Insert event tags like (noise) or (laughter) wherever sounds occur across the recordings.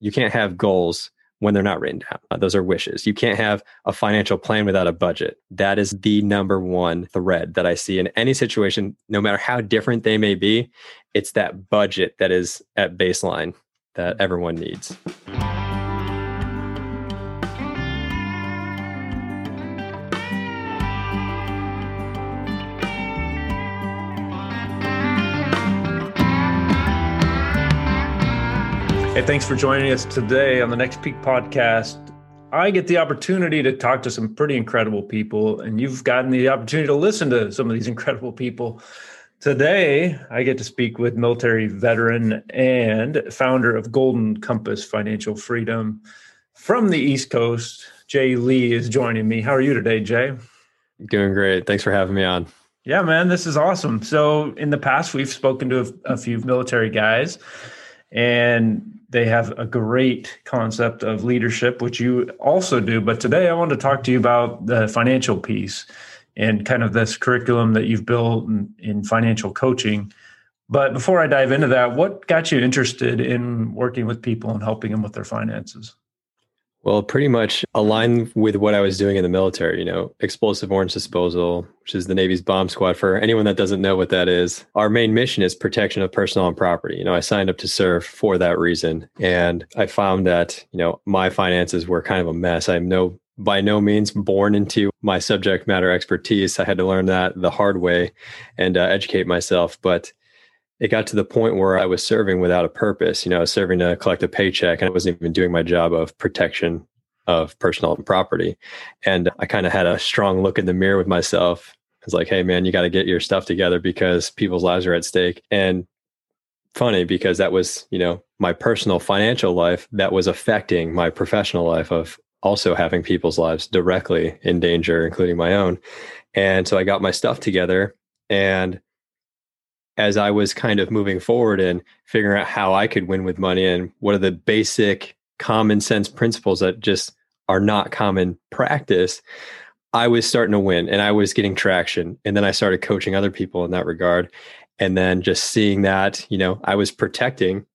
You can't have goals when they're not written down. Uh, those are wishes. You can't have a financial plan without a budget. That is the number one thread that I see in any situation, no matter how different they may be. It's that budget that is at baseline that everyone needs. Hey, thanks for joining us today on the Next Peak podcast. I get the opportunity to talk to some pretty incredible people, and you've gotten the opportunity to listen to some of these (laughs) incredible people. Today, I get to speak with military veteran and founder of Golden Compass Financial Freedom from the East Coast. Jay Lee is joining me. How are you today, Jay? Doing great. Thanks for having me on. Yeah, man, this is awesome. So, in the past, we've spoken to a, a few military guys, and they have a great concept of leadership, which you also do. But today I want to talk to you about the financial piece and kind of this curriculum that you've built in, in financial coaching. But before I dive into that, what got you interested in working with people and helping them with their finances? Well, pretty much aligned with what I was doing in the military, you know, explosive ordnance disposal, which is the Navy's bomb squad. For anyone that doesn't know what that is, our main mission is protection of personnel and property. You know, I signed up to serve for that reason. And I found that, you know, my finances were kind of a mess. I'm no by no means born into my subject matter expertise. I had to learn that the hard way and uh, educate myself. But it got to the point where I was serving without a purpose. You know, I was serving to collect a paycheck and I wasn't even doing my job of protection of personnel and property. And I kind of had a strong look in the mirror with myself. It's like, hey, man, you got to get your stuff together because people's lives are at stake. And funny because that was, you know, my personal financial life that was affecting my professional life of also having people's lives directly in danger, including my own. And so I got my stuff together and as I was kind of moving forward and figuring out how I could win with money and what are the basic common sense principles that just are not common practice, I was starting to win and I was getting traction. And then I started coaching other people in that regard. And then just seeing that, you know, I was protecting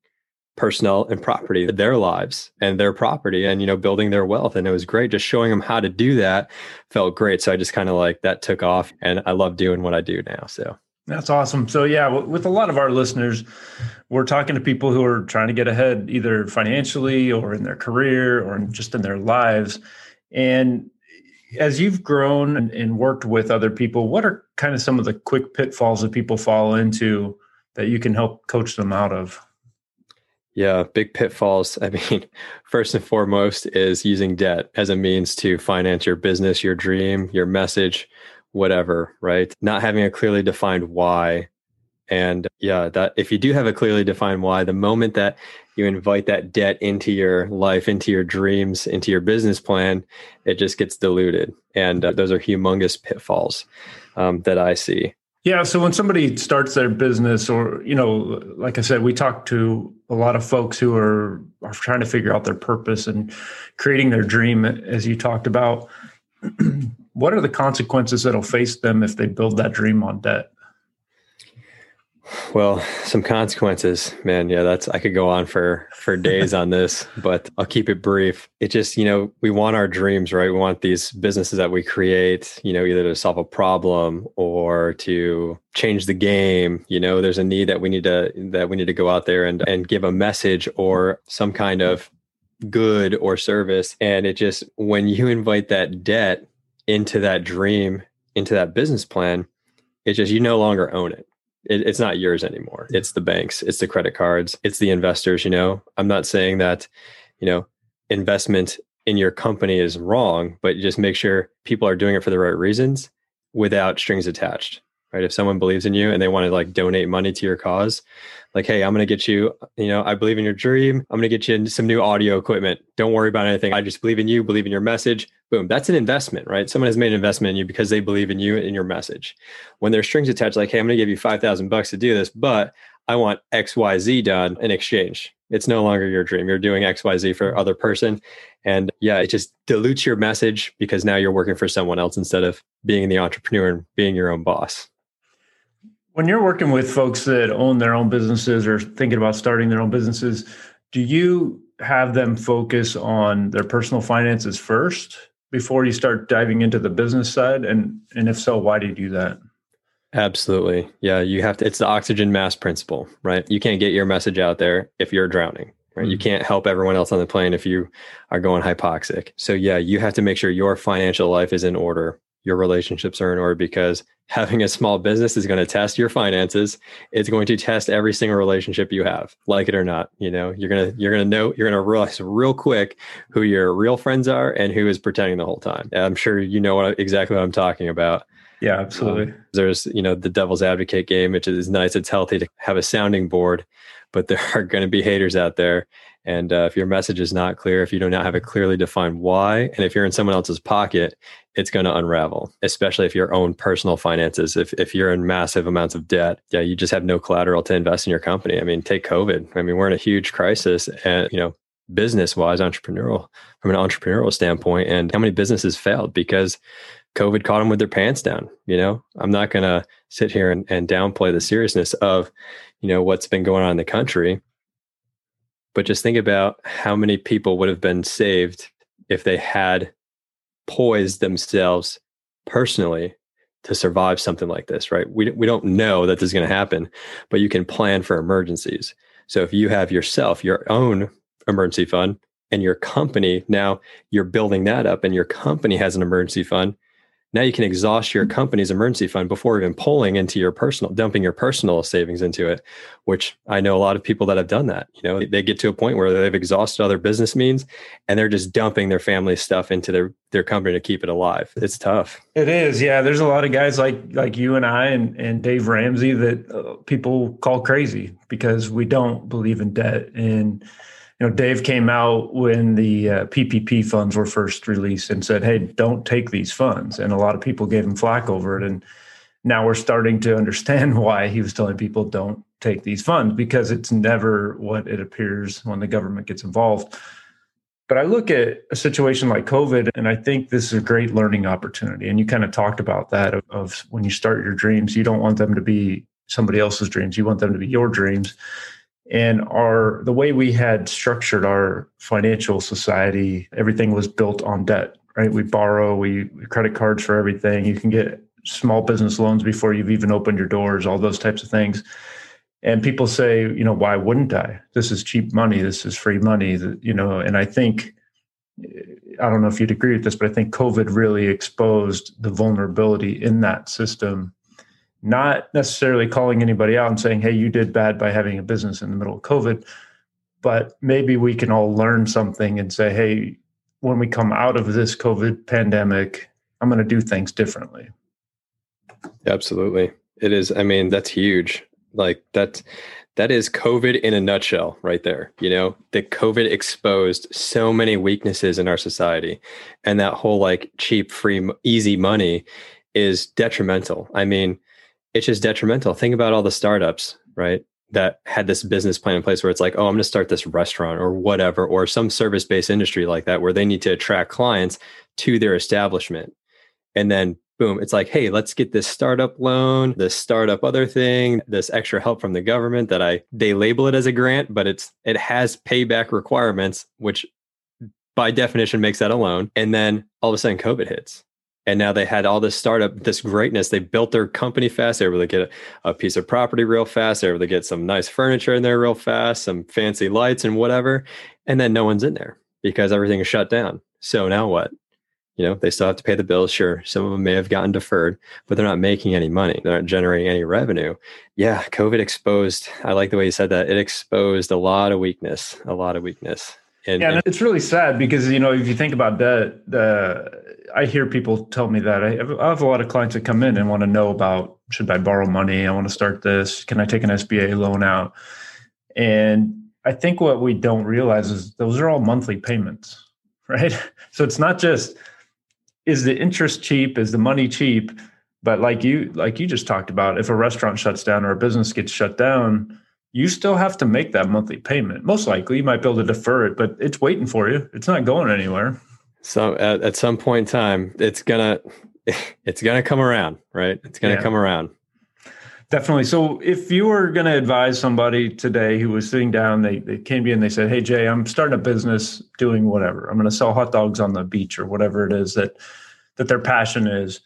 personnel and property, their lives and their property and, you know, building their wealth. And it was great. Just showing them how to do that felt great. So I just kind of like that took off and I love doing what I do now. So that's awesome. So yeah, with a lot of our listeners, we're talking to people who are trying to get ahead either financially or in their career or just in their lives. And as you've grown and, and worked with other people, what are kind of some of the quick pitfalls that people fall into that you can help coach them out of? Yeah, big pitfalls. I mean, (laughs) first and foremost is using debt as a means to finance your business, your dream, your message, whatever, right? Not having a clearly defined why. And yeah, that if you do have a clearly defined why, the moment that you invite that debt into your life, into your dreams, into your business plan, it just gets diluted. And uh, those are humongous pitfalls um, that I see. Yeah. So when somebody starts their business, or, you know, like I said, we talk to a lot of folks who are, are trying to figure out their purpose and creating their dream, as you talked about. (clears throat) what are the consequences that'll face them if they build that dream on debt? Well, some consequences, man. Yeah, that's I could go on for for days on this, (laughs) but I'll keep it brief. It just, you know, we want our dreams, right? We want these businesses that we create, you know, either to solve a problem or to change the game. You know, there's a need that we need to that we need to go out there and and give a message or some kind of good or service. And it just when you invite that debt into that dream, into that business plan, it's just you no longer own it. it. It's not yours anymore. It's the banks, it's the credit cards, it's the investors. You know, I'm not saying that, you know, investment in your company is wrong, but just make sure people are doing it for the right reasons without strings attached right? If someone believes in you and they want to like donate money to your cause, like, hey, I'm going to get you, you know, I believe in your dream. I'm going to get you into some new audio equipment. Don't worry about anything. I just believe in you, believe in your message. Boom. That's an investment, right? Someone has made an investment in you because they believe in you and your message. When there's strings attached, like, hey, I'm going to give you 5,000 bucks to do this, but I want XYZ done in exchange. It's no longer your dream. You're doing XYZ for other person. And yeah, it just dilutes your message because now you're working for someone else instead of being the entrepreneur and being your own boss. When you're working with folks that own their own businesses or thinking about starting their own businesses, do you have them focus on their personal finances first before you start diving into the business side? And and if so, why do you do that? Absolutely. Yeah, you have to it's the oxygen mask principle, right? You can't get your message out there if you're drowning. Right. Mm-hmm. You can't help everyone else on the plane if you are going hypoxic. So yeah, you have to make sure your financial life is in order your relationships are in order because having a small business is going to test your finances. It's going to test every single relationship you have like it or not you know? You're going to you're going to know you're going to realize real quick who your real friends are and who is pretending the whole time. I'm sure you know what exactly what i'm talking about. Yeah absolutely. um, there's you know the devil's advocate game which is nice. It's healthy to have a sounding board but there (laughs) are going to be haters out there and uh, if your message is not clear, if you do not have a clearly defined why, and if you're in someone else's pocket, it's going to unravel, especially if your own personal finances. If, if you're in massive amounts of debt, yeah, you just have no collateral to invest in your company. I mean, take COVID. I mean, we're in a huge crisis and, you know, business wise, entrepreneurial, from an entrepreneurial standpoint, and how many businesses failed because COVID caught them with their pants down. You know, I'm not going to sit here and, and downplay the seriousness of, you know, what's been going on in the country but just think about how many people would have been saved if they had poised themselves personally to survive something like this, right? We, we don't know that this is going to happen, but you can plan for emergencies. So if you have yourself, your own emergency fund, and your company, now you're building that up, and your company has an emergency fund, now you can exhaust your company's emergency fund before even pulling into your personal dumping your personal savings into it which i know a lot of people that have done that you know they get to a point where they've exhausted other business means and they're just dumping their family stuff into their their company to keep it alive. It's tough. It is. Yeah. There's a lot of guys like like you and i and, and dave ramsey that uh, people call crazy because we don't believe in debt. And you know, Dave came out when the uh, PPP funds were first released and said, "Hey, don't take these funds," and a lot of people gave him flack over it. And now we're starting to understand (laughs) why he was telling people don't take these funds because it's never what it appears when the government gets involved. But I look at a situation like COVID, and I think this is a great learning opportunity. And you kind of talked about that of, of when you start your dreams, you don't want them to be somebody else's dreams; you want them to be your dreams and our the way we had structured our financial society everything was built on debt right? We borrow we credit cards for everything. You can get small business loans before you've even opened your doors all those types of things. And people say you know why wouldn't i? This is cheap money. This is free money. You know and i think eh, i don't know if you'd agree with this but i think covid really exposed the vulnerability in that system not necessarily calling anybody out and saying, hey, you did bad by having a business in the middle of COVID, but maybe we can all learn something and say, hey, when we come out of this COVID pandemic, I'm going to do things differently. Absolutely. It is. I mean, that's huge. Like that, that is COVID in a nutshell right there. You know, that COVID exposed so many weaknesses in our society and that whole like cheap, free, easy money is detrimental. I mean, it's just detrimental. Think about all the startups, right? That had this business plan in place where it's like, oh, I'm going to start this restaurant or whatever, or some service based industry like that, where they need to attract clients to their establishment. And then boom, it's like, hey, let's get this startup loan, this startup other thing, this extra help from the government that I they label it as a grant, but it's it has payback requirements, which by definition makes that a loan. And then all of a sudden COVID hits and now they had all this startup, this greatness. They built their company fast. They were able to get a, a, piece of property real fast. They were able to get some nice furniture in there real fast, some fancy lights and whatever. And then no one's in there because everything is shut down. So now what? You know, they still have to pay the bills. Sure, some of them may have gotten deferred, but they're not making any money. They're not generating any revenue. Yeah, COVID exposed. I like the way you said that. It exposed a lot of weakness, a lot of weakness. And, yeah, and it's really sad because you know if you think about that, the I hear people tell me that I have, I have, a lot of clients that come in and want to know about should I borrow money? I want to start this. Can I take an SBA loan out? And I think what we don't realize is those are all monthly payments, (laughs) right? So it's not just is the interest cheap, is the money cheap, but like you like you just talked about, if a restaurant shuts down or a business gets shut down, you still have to make that monthly payment. Most likely, you might be able to defer it, but it's waiting for you. It's not going anywhere. So at, at some point in time, it's gonna (laughs) it's gonna come around, right? It's gonna yeah. come around. Definitely. So, if you were going to advise somebody today who was sitting down, they, they came to you and they said, Hey, Jay, I'm starting a business doing whatever. I'm going to sell hot dogs on the beach or whatever it is that, that their passion is.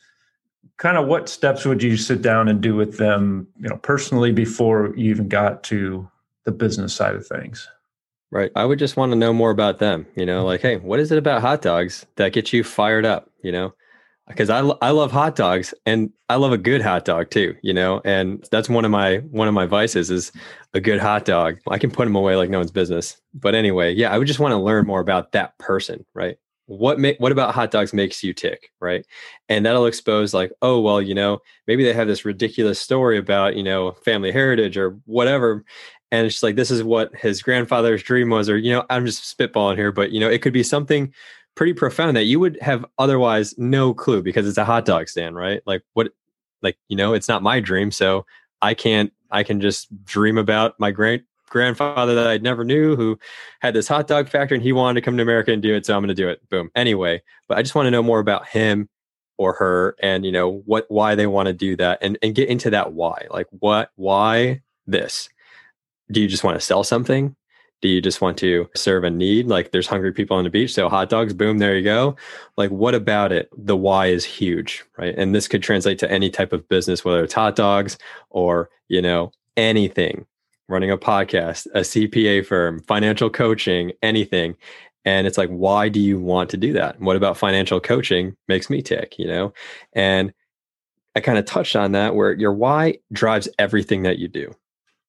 Kind of what steps would you sit down and do with them, you know, personally before you even got to the business side of things? Right. I would just want to know more about them, you know, like, hey, what is it about hot dogs that gets you fired up, you know? because I, I love hot dogs and I love a good hot dog too, you know, and that's one of my one of my vices is a good hot dog. I can put them away like no one's business. But anyway, yeah, I would just want to learn more about that person, right? What make what about hot dogs makes you tick, right? And that'll expose like, oh well, you know, maybe they have this ridiculous story about you know family heritage or whatever, and it's like this is what his grandfather's dream was, or you know, I'm just spitballing here, but you know, it could be something pretty profound that you would have otherwise no clue because it's a hot dog stand, right? Like what like, you know, it's not my dream, so I can't I can just dream about my great grandfather that I never knew who had this hot dog factory and he wanted to come to America and do it, so I'm going to do it. Boom. Anyway, but I just want to know more about him or her and you know what why they want to do that and and get into that why. Like what why this? Do you just want to sell something? Do you just want to serve a need? Like there's hungry people on the beach, so hot dogs, boom, there you go. Like what about it? The why is huge, right? And this could translate to any type of business, whether it's hot dogs or, you know, anything, running a podcast, a CPA firm, financial coaching, anything. And it's like, why do you want to do that? What about financial coaching makes me tick, you know? And I kind of touched on that where your why drives everything that you do.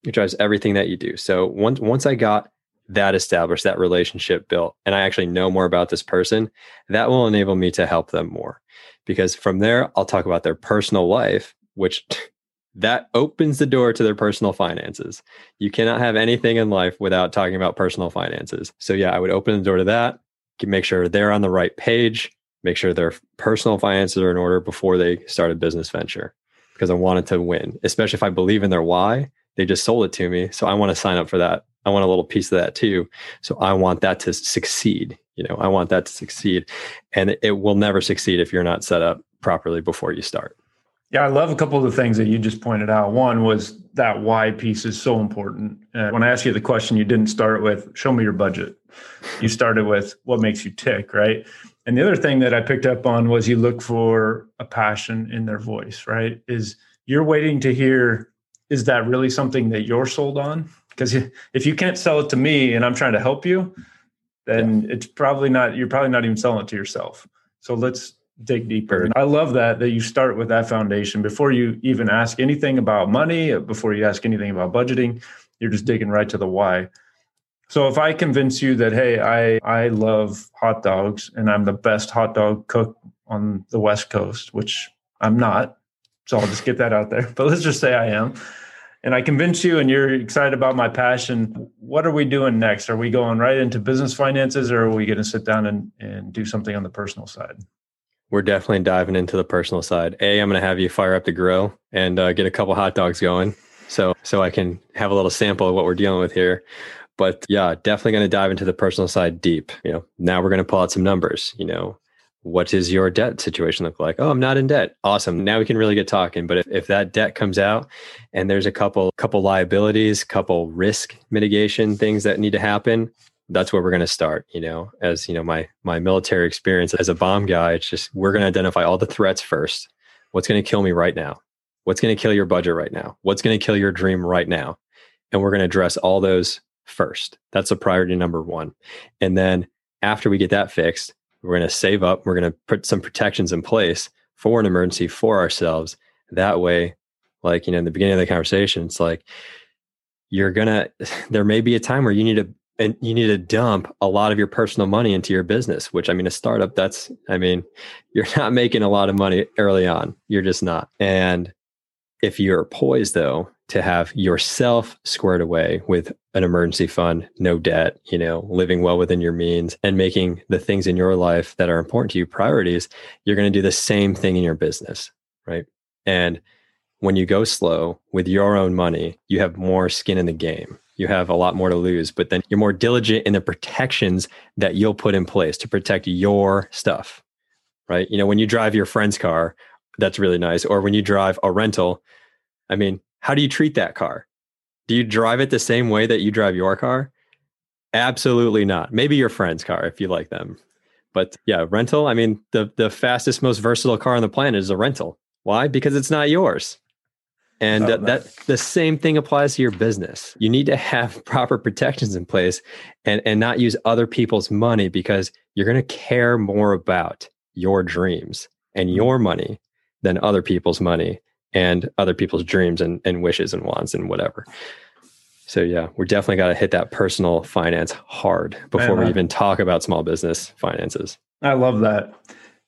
It drives everything that you do. So once once I got that established, that relationship built, and I actually know more about this person, that will enable me to help them more. Because from there, I'll talk about their personal life, which (laughs) that opens the door to their personal finances. You cannot have anything in life without talking about personal finances. So, yeah, I would open the door to that, make sure they're on the right page, make sure their personal finances are in order before they start a business venture. Because I wanted to win, especially if I believe in their why. They just sold it to me. So I want to sign up for that I want a little piece of that too. So I want that to succeed. You know, I want that to succeed. And it, will never succeed if you're not set up properly before you start. Yeah, I love a couple of the things that you just pointed out. One was that why piece is so important. Uh, when I asked you the question, you didn't start with "show me your budget." You started with what makes you tick, right? And the other thing that I picked up on was you look for a passion in their voice, right? Is you're waiting to hear, is that really something that you're sold on? because if you can't sell it to me and I'm trying to help you, then yeah. it's probably not you're probably not even selling it to yourself. So let's dig deeper. And I love that that you start with that foundation before you even ask anything about money, before you ask anything about budgeting, you're just digging right to the why. So if I convince you that hey, I I love hot dogs and I'm the best hot dog cook on the West Coast, which I'm not. So I'll just get that out there. (laughs) But let's just say I am and I convince you and you're excited about my passion, what are we doing next? Are we going right into business finances or are we going to sit down and, and do something on the personal side? We're definitely diving into the personal side. A, I'm going to have you fire up the grill and uh, get a couple hot dogs going. So, so I can have a little sample of what we're dealing with here. But yeah, definitely going to dive into the personal side deep. You know, now we're going to pull out some numbers. You know, what does your debt situation look like? Oh, I'm not in debt. Awesome. Now we can really get talking. But if, if that debt comes out and there's a couple couple liabilities, couple risk mitigation things that need to happen, that's where we're going to start. You know, as you know, my my military experience as a bomb guy, it's just we're going to identify all the threats first. What's going to kill me right now? What's going to kill your budget right now? What's going to kill your dream right now? And we're going to address all those first. That's a priority number one. And then after we get that fixed, we're going to save up. We're going to put some protections in place for an emergency for ourselves. That way, like, you know, in the beginning of the conversation, it's like, you're going (sighs) to, there may be a time where you need to, and you need to dump a lot of your personal money into your business, which I mean, a startup, that's, I mean, (laughs) you're not making a lot of money early on. You're just not. And if you're poised though to have yourself squared away with an emergency fund, no debt, you know, living well within your means and making the things in your life that are important to you priorities, you're going to do the same thing in your business, right? And when you go slow with your own money, you have more skin in the game. You have a lot more to lose, but then you're more diligent in the protections that you'll put in place to protect your stuff, right? You know, when you drive your friend's car, that's really nice. Or when you drive a rental, I mean, how do you treat that car? Do you drive it the same way that you drive your car? Absolutely not. Maybe your friend's car if you like them. But yeah, rental, I mean, the the fastest most versatile car on the planet is a rental. Why? Because it's not yours. And that, that the same thing applies to your business. You need to have (laughs) proper protections in place and and not use other people's money because you're going to care more about your dreams and mm-hmm. your money than other people's money and other people's dreams and, and wishes and wants and whatever. So yeah, we're definitely got to hit that personal finance hard before Man, we uh, even talk about small business finances. I love that.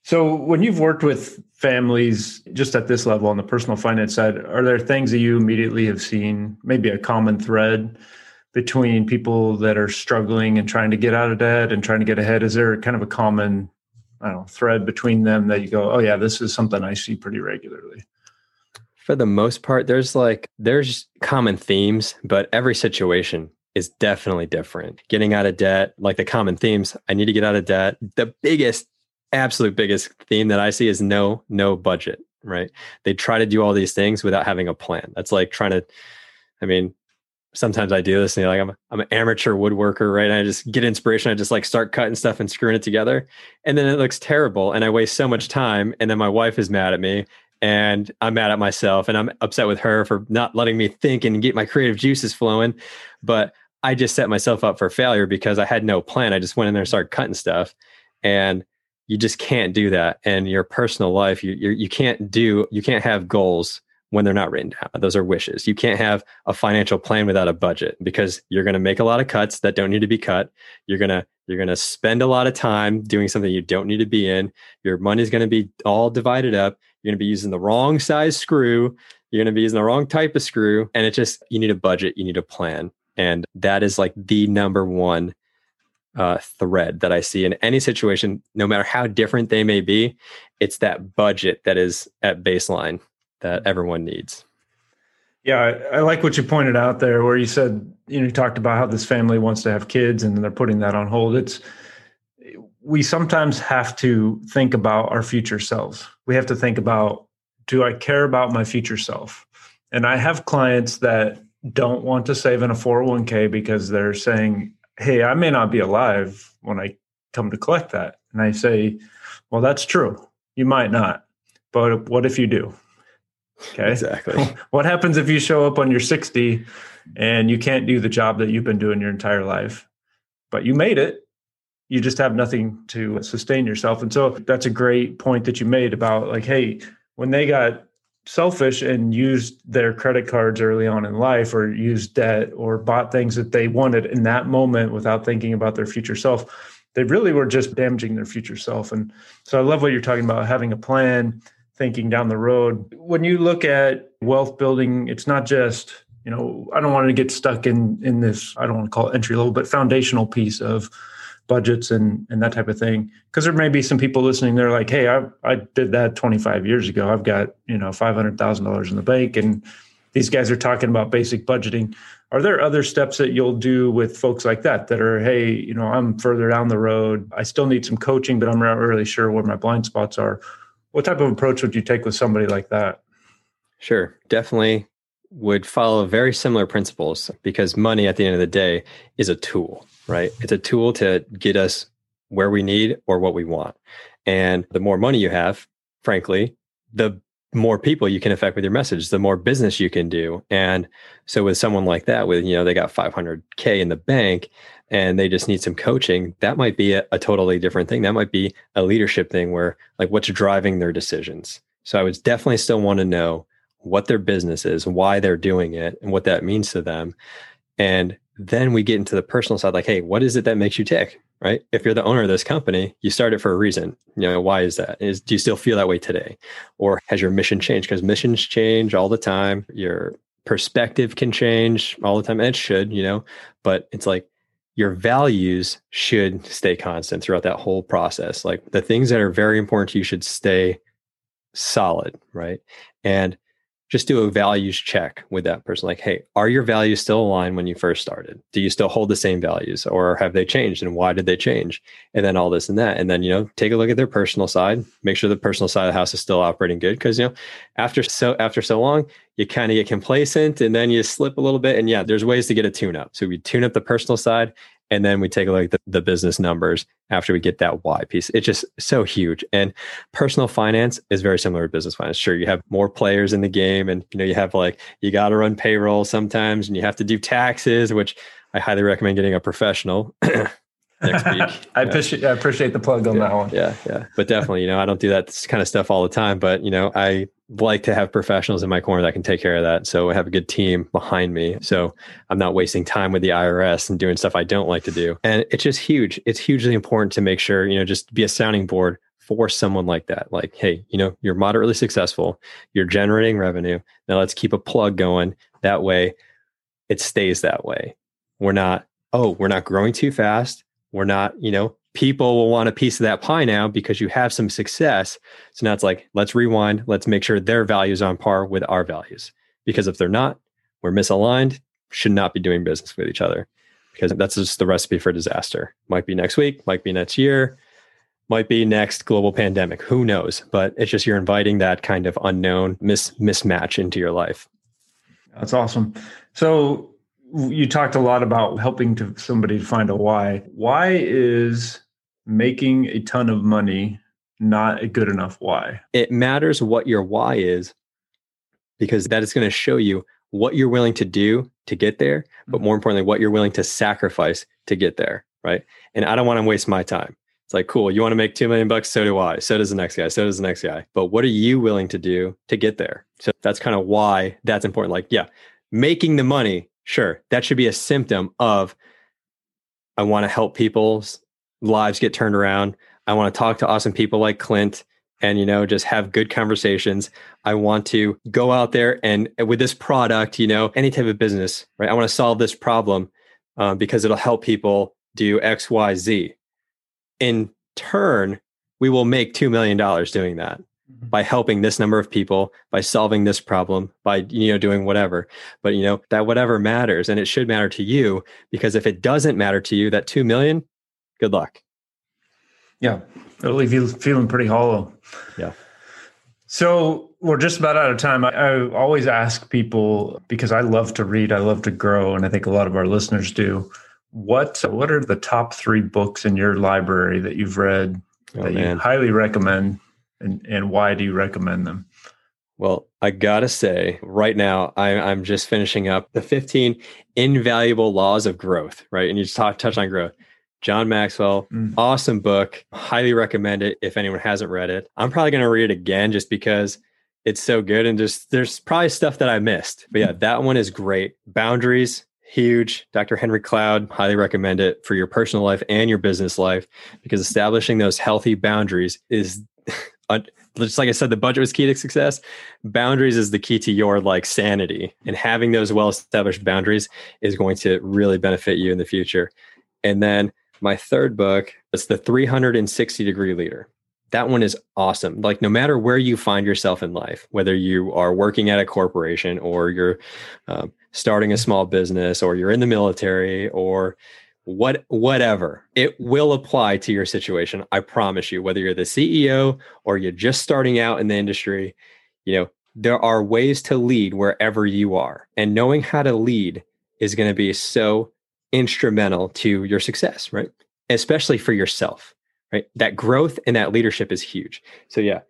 So when you've worked with families just at this level on the personal finance side, are there things that you immediately have seen, maybe a common thread between people that are struggling and trying to get out of debt and trying to get ahead? Is there kind of a common I don't know, thread between them that you go, oh yeah, this is something I see pretty regularly? For the most part, there's like there's common themes, but every situation is definitely different. Getting out of debt, like the common themes, I need to get out of debt. The biggest, absolute biggest theme that I see is no, no budget, right? They try to do all these things without having a plan. That's like trying to, I mean, sometimes I do this and like I'm I'm an amateur woodworker, right? And I just get inspiration. I just like start cutting stuff and screwing it together. And then it looks terrible and I waste so much time. And then my wife is mad at me and I'm mad at myself and I'm upset with her for not letting me think and get my creative juices flowing. But I just set myself up for failure because I had no plan. I just went in there and started cutting stuff. And you just can't do that. And your personal life, you you you can't do you can't have goals when they're not written down. Those are wishes. You can't have a financial plan without a budget because you're going to make a lot of cuts that don't need to be cut. You're going to you're going to spend a lot of time doing something you don't need to be in. Your money's going to be all divided up. You're going to be using the wrong size screw. You're going to be using the wrong type of screw and it just you need a budget, you need a plan. And that is like the number one uh, thread that I see in any situation, no matter how different they may be. It's that budget that is at baseline that mm-hmm. everyone needs. Yeah, I, I, like what you pointed out there, where you said you know you talked about how this family wants to have kids and they're putting that on hold. It's we sometimes have to think about our future selves. We have to think about do I care about my future self? And I have clients that don't want to save in a 401k because they're saying, "Hey, I may not be alive when I come to collect that." And I say, "Well, that's true. You might not. But what if you do?" Okay. Exactly. (laughs) What happens if you show up on your 60 and you can't do the job that you've been doing your entire life, but you made it? You just have nothing to sustain yourself. And so that's a great point that you made about like, hey, when they got selfish and used their credit cards early on in life or used debt or bought things that they wanted in that moment without thinking about their future self, they really were just damaging their future self. And so I love what you're talking about having a plan thinking down the road. When you look at wealth building, it's not just, you know, I don't want to get stuck in in this, I don't want to call it entry level, but foundational piece of budgets and and that type of thing. Because there may be some people listening, they're like, hey, I I did that 25 years ago. I've got, you know, five hundred thousand dollars in the bank and these guys are talking about basic budgeting. Are there other steps that you'll do with folks like that that are, hey, you know, I'm further down the road. I still need some coaching, but I'm not really sure where my blind spots are what type of approach would you take with somebody like that? Sure, definitely would follow very similar principles because money at the end of the day is a tool, right? It's a tool to get us where we need or what we want. And the more money you have, frankly, the more people you can affect with your message, the more business you can do. And so with someone like that, with, you know, they got 500K in the bank and they just need some coaching, that might be a, a totally different thing. That might be a leadership thing where like what's driving their decisions. So I would definitely still want to know what their business is, why they're doing it, and what that means to them. And then we get into the personal side like, hey, what is it that makes you tick? right? If you're the owner of this company, you started for a reason. You know, why is that? Is do you still feel that way today? Or has your mission changed? Because missions change all the time. Your perspective can change all the time. And it should, you know, but it's like your values should stay constant throughout that whole process. Like the things that are very important to you should stay solid, right? And just do a values check with that person. Like, hey, are your values still aligned when you first started? Do you still hold the same values or have they changed and why did they change? And then all this and that. And then, you know, take a look at their personal side, make sure the personal side of the house is still operating good. Cause, you know, after so, after so long, you kind of get complacent and then you slip a little bit. And yeah, there's ways to get a tune up. So we tune up the personal side and then we take a look at the, the, business numbers after we get that why piece. It's just so huge. And personal finance is very similar to business finance. Sure you have more players in the game and you know you have like you got to run payroll sometimes and you have to do taxes which i highly recommend getting a professional (clears throat) next week. (laughs) I, appreciate, I appreciate the plug on yeah, that one. Yeah, yeah. But definitely, you know, I don't do that kind of stuff all the time, but you know, I like to have professionals in my corner that can take care of that. So I have a good team behind me. So I'm not wasting time with the IRS and doing stuff I don't like to do. And it's just huge. It's hugely important to make sure, you know, just be a sounding board for someone like that. Like, hey, you know, you're moderately successful, you're generating revenue. Now let's keep a plug going. That way it stays that way. We're not, oh, we're not growing too fast we're not, you know, people will want a piece of that pie now because you have some success. So now it's like, let's rewind. Let's make sure their values on par with our values. Because if they're not, we're misaligned, should not be doing business with each other because that's just the recipe for disaster. Might be next week, might be next year, might be next global pandemic. Who knows? But it's just you're inviting that kind of unknown mis- mismatch into your life. That's awesome. So you talked a lot about helping to somebody to find a why. Why is making a ton of money not a good enough why? It matters what your why is because that is going to show you what you're willing to do to get there, but mm-hmm. more importantly, what you're willing to sacrifice to get there. Right. And I don't want to waste my time. It's like, cool, you want to make 2 million bucks? So do I. So does the next guy. So does the next guy. But what are you willing to do to get there? So that's kind of why that's important. Like, yeah, making the money Sure, that should be a symptom of I want to help people's lives get turned around. I want to talk to awesome people like Clint and you know just have good conversations. I want to go out there and with this product, you know, any type of business, right? I want to solve this problem um, because it'll help people do X, Y, Z. In turn, we will make two million dollars doing that by mm-hmm. helping this number of people by solving this problem by you know doing whatever. But you know that whatever matters and it should matter to you because if it doesn't matter to you that 2 million good luck. Yeah it'll leave you feeling pretty hollow. Yeah. So we're just about out of time. I, I always ask people because i love to read i love to grow and i think a lot of our listeners do what what are the top three books in your library that you've read oh, that man. you highly recommend and and why do you recommend them? Well, I gotta say, right now I, am just finishing up the 15 invaluable laws of growth. Right, and you just talk, touch on growth. John Maxwell, mm. awesome book. Highly recommend it if anyone hasn't read it. I'm probably going to read it again just because it's so good and just there's probably stuff that I missed. But yeah, that one is great. Boundaries, huge. Dr. Henry Cloud, highly recommend it for your personal life and your business life because establishing those healthy boundaries is (laughs) just like I said, the budget was key to success. Boundaries is the key to your like sanity, and having those well-established boundaries is going to really benefit you in the future. And then my third book is the 360 degree leader. That one is awesome. Like no matter where you find yourself in life, whether you are working at a corporation or you're um, starting a small business or you're in the military or what whatever it will apply to your situation i promise you whether you're the ceo or you're just starting out in the industry you know there are ways to lead wherever you are and knowing how to lead is going to be so instrumental to your success right? Especially for yourself right? That growth and that leadership is huge. So yeah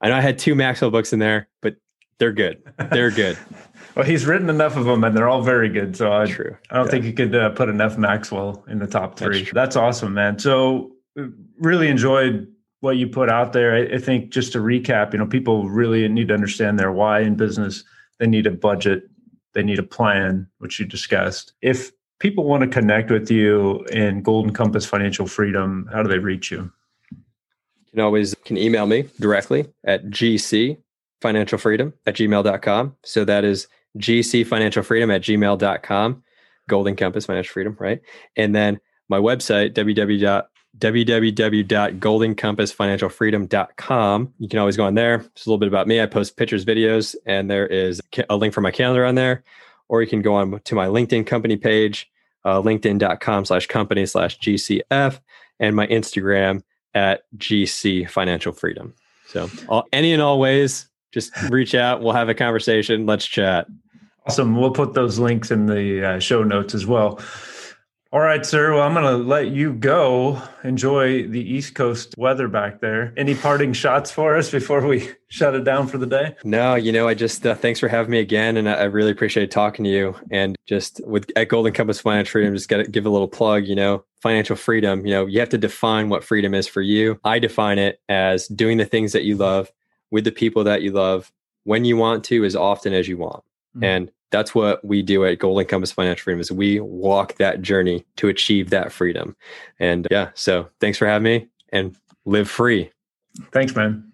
i know i had two maxwell books in there but they're good. They're good (laughs) Well, he's written enough of them, and they're all very good. So I, True. I don't yeah. think you could uh, put enough Maxwell in the top three. That's, That's, awesome, man. So uh, really enjoyed what you put out there. I, I think just to recap, you know, people really need to understand their why in business. They need a budget. They need a plan, which you discussed. If people want to connect with you in Golden Compass Financial Freedom, how do they reach you? You can always can email me directly at gc financial freedom at gmail.com. So that is GC Financial Freedom at gmail.com, Golden Compass Financial Freedom, right? And then my website, www.goldencompassfinancialfreedom.com. You can always go on there. It's a little bit about me. I post pictures, videos, and there is a link for my calendar on there. Or you can go on to my LinkedIn company page, uh, linkedin.com slash company slash GCF, and my Instagram at GC Financial Freedom. So, all, any and all ways, just reach out. We'll have a conversation. Let's chat. Awesome. We'll put those links in the uh, show notes as well. All right, sir. Well, I'm going to let you go. Enjoy the East Coast weather back there. Any parting shots for us before we (laughs) shut it down for the day? No, you know, I just uh, thanks for having me again, and I, I really appreciate talking to you. And just with at Golden Compass Financial Freedom, just got to give a little plug. You know, financial freedom. You know, you have to define what freedom is for you. I define it as doing the things that you love with the people that you love when you want to, as often as you want. Mm-hmm. And that's what we do at Golden Compass Financial Freedom is we walk that journey to achieve that freedom. And yeah, so thanks for having me and live free. Thanks, man.